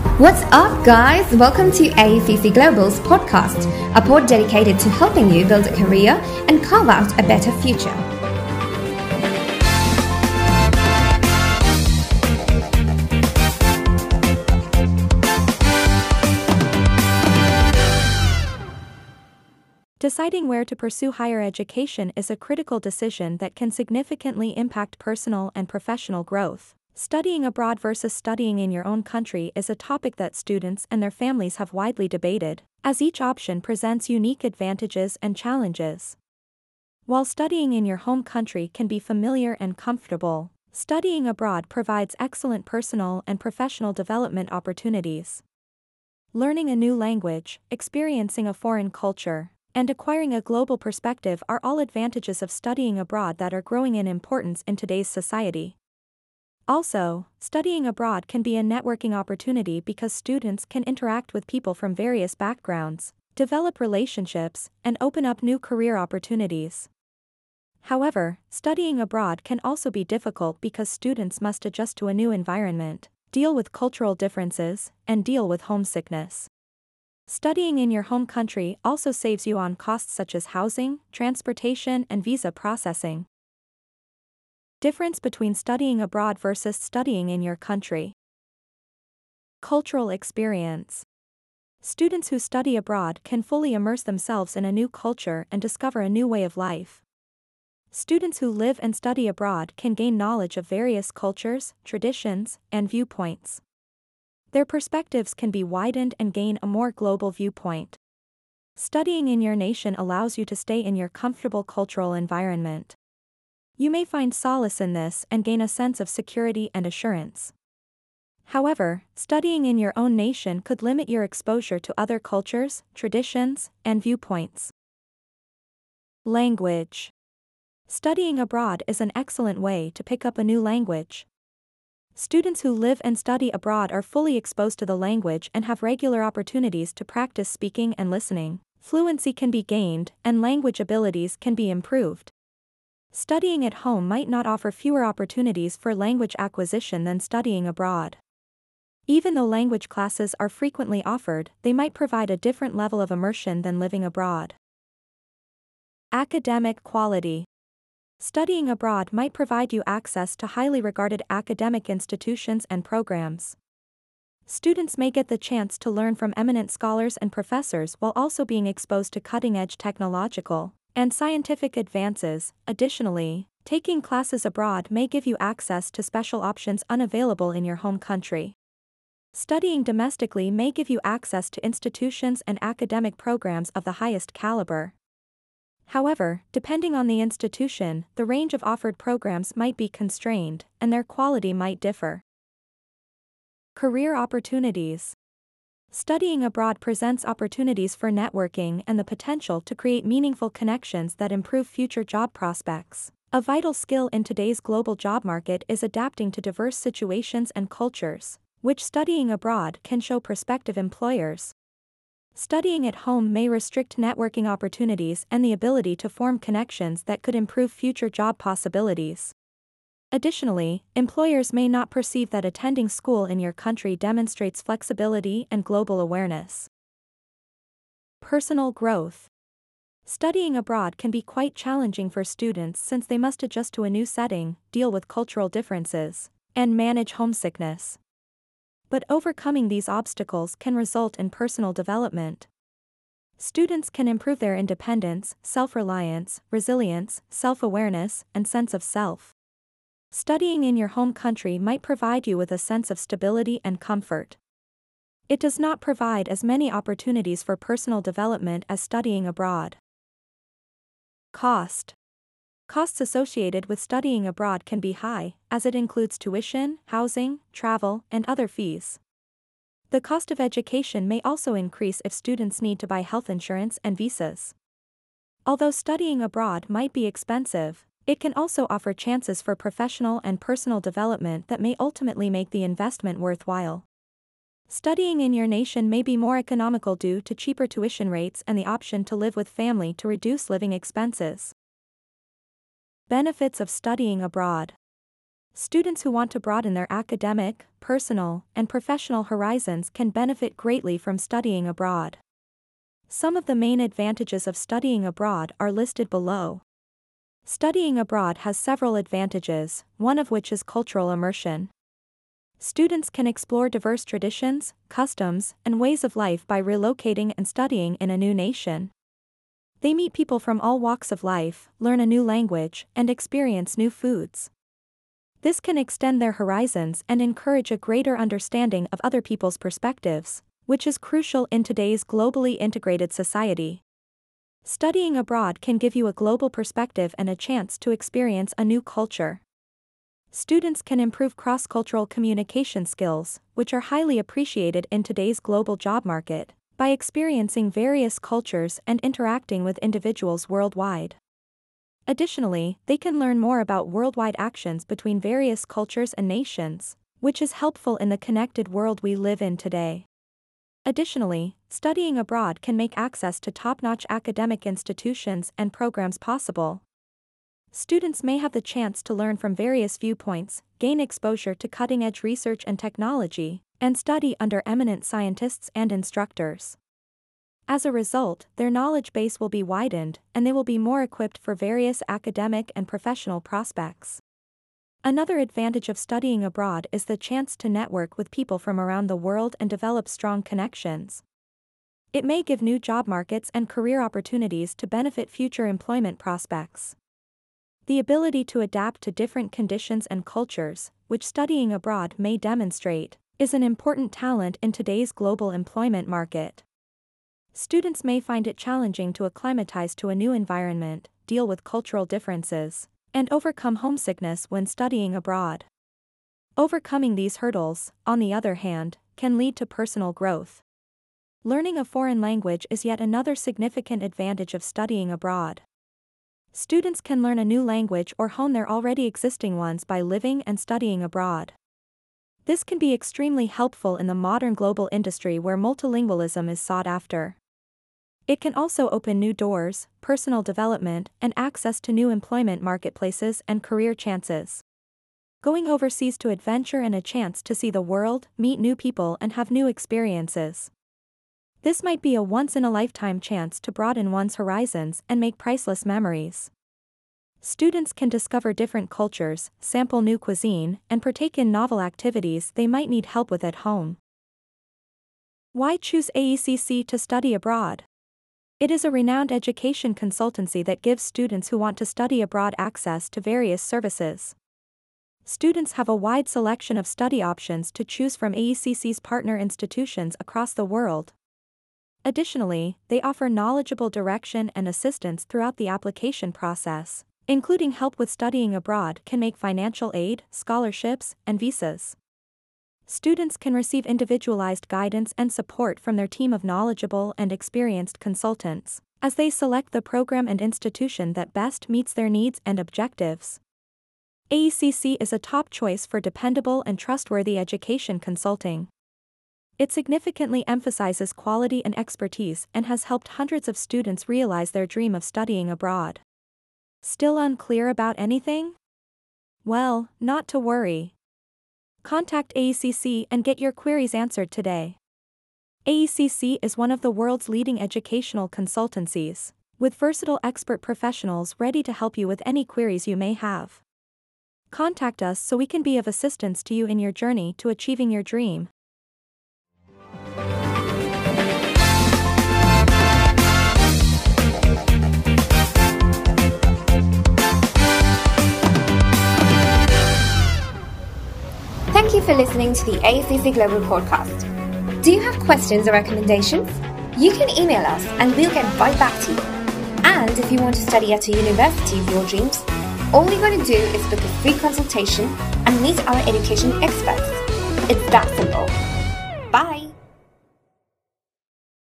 What's up, guys? Welcome to AECC Global's podcast, a pod dedicated to helping you build a career and carve out a better future. Deciding where to pursue higher education is a critical decision that can significantly impact personal and professional growth. Studying abroad versus studying in your own country is a topic that students and their families have widely debated, as each option presents unique advantages and challenges. While studying in your home country can be familiar and comfortable, studying abroad provides excellent personal and professional development opportunities. Learning a new language, experiencing a foreign culture, and acquiring a global perspective are all advantages of studying abroad that are growing in importance in today's society. Also, studying abroad can be a networking opportunity because students can interact with people from various backgrounds, develop relationships, and open up new career opportunities. However, studying abroad can also be difficult because students must adjust to a new environment, deal with cultural differences, and deal with homesickness. Studying in your home country also saves you on costs such as housing, transportation, and visa processing. Difference between studying abroad versus studying in your country. Cultural experience. Students who study abroad can fully immerse themselves in a new culture and discover a new way of life. Students who live and study abroad can gain knowledge of various cultures, traditions, and viewpoints. Their perspectives can be widened and gain a more global viewpoint. Studying in your nation allows you to stay in your comfortable cultural environment. You may find solace in this and gain a sense of security and assurance. However, studying in your own nation could limit your exposure to other cultures, traditions, and viewpoints. Language Studying abroad is an excellent way to pick up a new language. Students who live and study abroad are fully exposed to the language and have regular opportunities to practice speaking and listening. Fluency can be gained, and language abilities can be improved. Studying at home might not offer fewer opportunities for language acquisition than studying abroad. Even though language classes are frequently offered, they might provide a different level of immersion than living abroad. Academic quality Studying abroad might provide you access to highly regarded academic institutions and programs. Students may get the chance to learn from eminent scholars and professors while also being exposed to cutting edge technological and scientific advances. Additionally, taking classes abroad may give you access to special options unavailable in your home country. Studying domestically may give you access to institutions and academic programs of the highest caliber. However, depending on the institution, the range of offered programs might be constrained, and their quality might differ. Career opportunities. Studying abroad presents opportunities for networking and the potential to create meaningful connections that improve future job prospects. A vital skill in today's global job market is adapting to diverse situations and cultures, which studying abroad can show prospective employers. Studying at home may restrict networking opportunities and the ability to form connections that could improve future job possibilities. Additionally, employers may not perceive that attending school in your country demonstrates flexibility and global awareness. Personal growth. Studying abroad can be quite challenging for students since they must adjust to a new setting, deal with cultural differences, and manage homesickness but overcoming these obstacles can result in personal development. Students can improve their independence, self reliance, resilience, self awareness, and sense of self. Studying in your home country might provide you with a sense of stability and comfort. It does not provide as many opportunities for personal development as studying abroad. Cost Costs associated with studying abroad can be high, as it includes tuition, housing, travel, and other fees. The cost of education may also increase if students need to buy health insurance and visas. Although studying abroad might be expensive, it can also offer chances for professional and personal development that may ultimately make the investment worthwhile. Studying in your nation may be more economical due to cheaper tuition rates and the option to live with family to reduce living expenses. Benefits of studying abroad. Students who want to broaden their academic, personal, and professional horizons can benefit greatly from studying abroad. Some of the main advantages of studying abroad are listed below. Studying abroad has several advantages, one of which is cultural immersion. Students can explore diverse traditions, customs, and ways of life by relocating and studying in a new nation. They meet people from all walks of life, learn a new language, and experience new foods. This can extend their horizons and encourage a greater understanding of other people's perspectives, which is crucial in today's globally integrated society. Studying abroad can give you a global perspective and a chance to experience a new culture. Students can improve cross cultural communication skills, which are highly appreciated in today's global job market, by experiencing various cultures and interacting with individuals worldwide. Additionally, they can learn more about worldwide actions between various cultures and nations, which is helpful in the connected world we live in today. Additionally, studying abroad can make access to top notch academic institutions and programs possible. Students may have the chance to learn from various viewpoints, gain exposure to cutting edge research and technology, and study under eminent scientists and instructors. As a result, their knowledge base will be widened, and they will be more equipped for various academic and professional prospects. Another advantage of studying abroad is the chance to network with people from around the world and develop strong connections. It may give new job markets and career opportunities to benefit future employment prospects. The ability to adapt to different conditions and cultures, which studying abroad may demonstrate, is an important talent in today's global employment market. Students may find it challenging to acclimatize to a new environment, deal with cultural differences, and overcome homesickness when studying abroad. Overcoming these hurdles, on the other hand, can lead to personal growth. Learning a foreign language is yet another significant advantage of studying abroad. Students can learn a new language or hone their already existing ones by living and studying abroad. This can be extremely helpful in the modern global industry where multilingualism is sought after. It can also open new doors, personal development, and access to new employment marketplaces and career chances. Going overseas to adventure and a chance to see the world, meet new people, and have new experiences. This might be a once in a lifetime chance to broaden one's horizons and make priceless memories. Students can discover different cultures, sample new cuisine, and partake in novel activities they might need help with at home. Why choose AECC to study abroad? It is a renowned education consultancy that gives students who want to study abroad access to various services. Students have a wide selection of study options to choose from AECC's partner institutions across the world. Additionally, they offer knowledgeable direction and assistance throughout the application process, including help with studying abroad, can make financial aid, scholarships, and visas students can receive individualized guidance and support from their team of knowledgeable and experienced consultants, as they select the program and institution that best meets their needs and objectives. AECC is a top choice for dependable and trustworthy education consulting. It significantly emphasizes quality and expertise and has helped hundreds of students realize their dream of studying abroad. Still unclear about anything? Well, not to worry. Contact AECC and get your queries answered today. AECC is one of the world's leading educational consultancies, with versatile expert professionals ready to help you with any queries you may have. Contact us so we can be of assistance to you in your journey to achieving your dream. Thank you for listening to the AECC Global Podcast. Do you have questions or recommendations? You can email us and we'll get right back to you. And if you want to study at a university of your dreams, all you got to do is book a free consultation and meet our education experts. It's that simple.